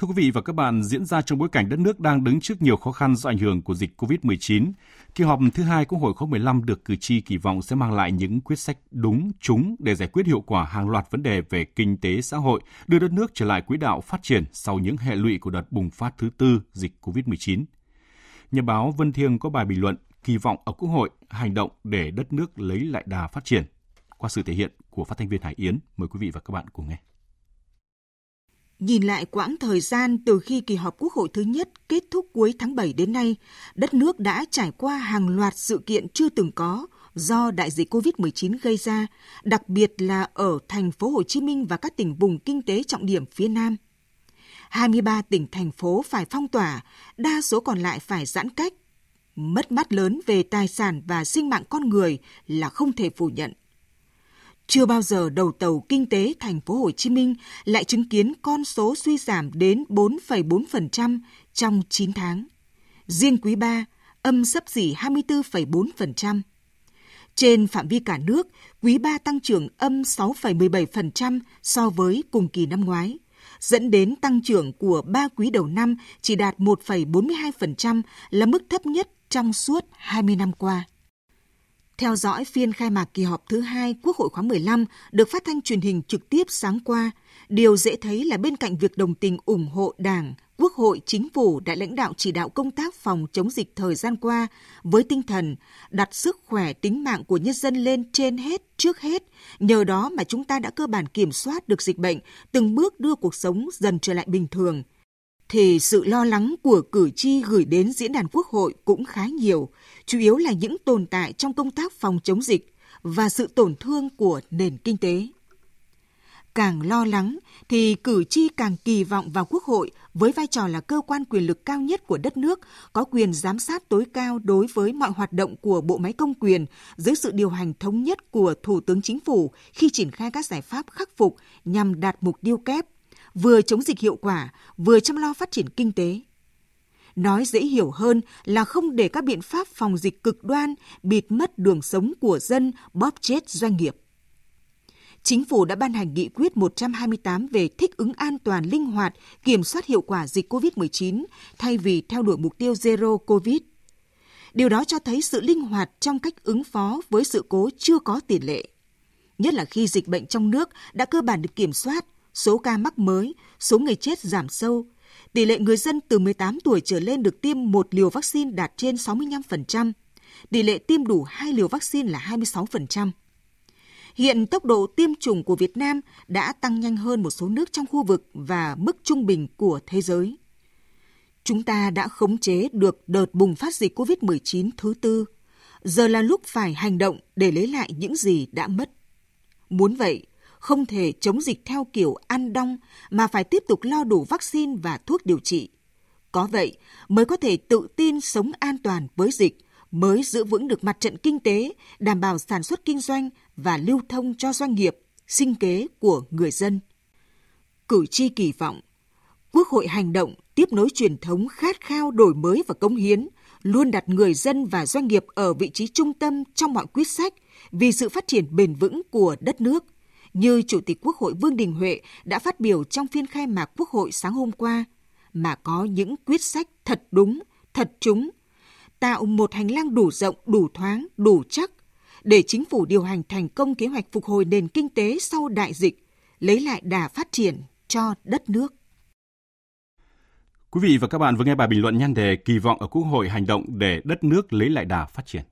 Thưa quý vị và các bạn, diễn ra trong bối cảnh đất nước đang đứng trước nhiều khó khăn do ảnh hưởng của dịch COVID-19, kỳ họp thứ hai Quốc hội khóa 15 được cử tri kỳ vọng sẽ mang lại những quyết sách đúng, trúng để giải quyết hiệu quả hàng loạt vấn đề về kinh tế xã hội, đưa đất nước trở lại quỹ đạo phát triển sau những hệ lụy của đợt bùng phát thứ tư dịch COVID-19. Nhà báo Vân Thiêng có bài bình luận kỳ vọng ở Quốc hội hành động để đất nước lấy lại đà phát triển. Qua sự thể hiện của phát thanh viên Hải Yến, mời quý vị và các bạn cùng nghe. Nhìn lại quãng thời gian từ khi kỳ họp Quốc hội thứ nhất kết thúc cuối tháng 7 đến nay, đất nước đã trải qua hàng loạt sự kiện chưa từng có do đại dịch COVID-19 gây ra, đặc biệt là ở thành phố Hồ Chí Minh và các tỉnh vùng kinh tế trọng điểm phía Nam. 23 tỉnh thành phố phải phong tỏa, đa số còn lại phải giãn cách. Mất mát lớn về tài sản và sinh mạng con người là không thể phủ nhận. Chưa bao giờ đầu tàu kinh tế thành phố Hồ Chí Minh lại chứng kiến con số suy giảm đến 4,4% trong 9 tháng. Riêng quý 3, âm sấp xỉ 24,4%. Trên phạm vi cả nước, quý 3 tăng trưởng âm 6,17% so với cùng kỳ năm ngoái, dẫn đến tăng trưởng của 3 quý đầu năm chỉ đạt 1,42% là mức thấp nhất trong suốt 20 năm qua. Theo dõi phiên khai mạc kỳ họp thứ hai Quốc hội khóa 15 được phát thanh truyền hình trực tiếp sáng qua, điều dễ thấy là bên cạnh việc đồng tình ủng hộ Đảng, Quốc hội, Chính phủ đã lãnh đạo chỉ đạo công tác phòng chống dịch thời gian qua với tinh thần đặt sức khỏe tính mạng của nhân dân lên trên hết, trước hết. Nhờ đó mà chúng ta đã cơ bản kiểm soát được dịch bệnh, từng bước đưa cuộc sống dần trở lại bình thường – thì sự lo lắng của cử tri gửi đến diễn đàn quốc hội cũng khá nhiều, chủ yếu là những tồn tại trong công tác phòng chống dịch và sự tổn thương của nền kinh tế. Càng lo lắng thì cử tri càng kỳ vọng vào Quốc hội với vai trò là cơ quan quyền lực cao nhất của đất nước, có quyền giám sát tối cao đối với mọi hoạt động của bộ máy công quyền dưới sự điều hành thống nhất của Thủ tướng Chính phủ khi triển khai các giải pháp khắc phục nhằm đạt mục tiêu kép vừa chống dịch hiệu quả, vừa chăm lo phát triển kinh tế. Nói dễ hiểu hơn là không để các biện pháp phòng dịch cực đoan bịt mất đường sống của dân, bóp chết doanh nghiệp. Chính phủ đã ban hành nghị quyết 128 về thích ứng an toàn, linh hoạt, kiểm soát hiệu quả dịch COVID-19 thay vì theo đuổi mục tiêu Zero COVID. Điều đó cho thấy sự linh hoạt trong cách ứng phó với sự cố chưa có tiền lệ. Nhất là khi dịch bệnh trong nước đã cơ bản được kiểm soát, số ca mắc mới, số người chết giảm sâu. Tỷ lệ người dân từ 18 tuổi trở lên được tiêm một liều vaccine đạt trên 65%. Tỷ lệ tiêm đủ hai liều vaccine là 26%. Hiện tốc độ tiêm chủng của Việt Nam đã tăng nhanh hơn một số nước trong khu vực và mức trung bình của thế giới. Chúng ta đã khống chế được đợt bùng phát dịch COVID-19 thứ tư. Giờ là lúc phải hành động để lấy lại những gì đã mất. Muốn vậy, không thể chống dịch theo kiểu ăn đong mà phải tiếp tục lo đủ vaccine và thuốc điều trị. Có vậy mới có thể tự tin sống an toàn với dịch, mới giữ vững được mặt trận kinh tế, đảm bảo sản xuất kinh doanh và lưu thông cho doanh nghiệp, sinh kế của người dân. Cử tri kỳ vọng, Quốc hội hành động tiếp nối truyền thống khát khao đổi mới và cống hiến, luôn đặt người dân và doanh nghiệp ở vị trí trung tâm trong mọi quyết sách vì sự phát triển bền vững của đất nước – như Chủ tịch Quốc hội Vương Đình Huệ đã phát biểu trong phiên khai mạc Quốc hội sáng hôm qua, mà có những quyết sách thật đúng, thật trúng, tạo một hành lang đủ rộng, đủ thoáng, đủ chắc để chính phủ điều hành thành công kế hoạch phục hồi nền kinh tế sau đại dịch, lấy lại đà phát triển cho đất nước. Quý vị và các bạn vừa nghe bài bình luận nhan đề kỳ vọng ở Quốc hội hành động để đất nước lấy lại đà phát triển.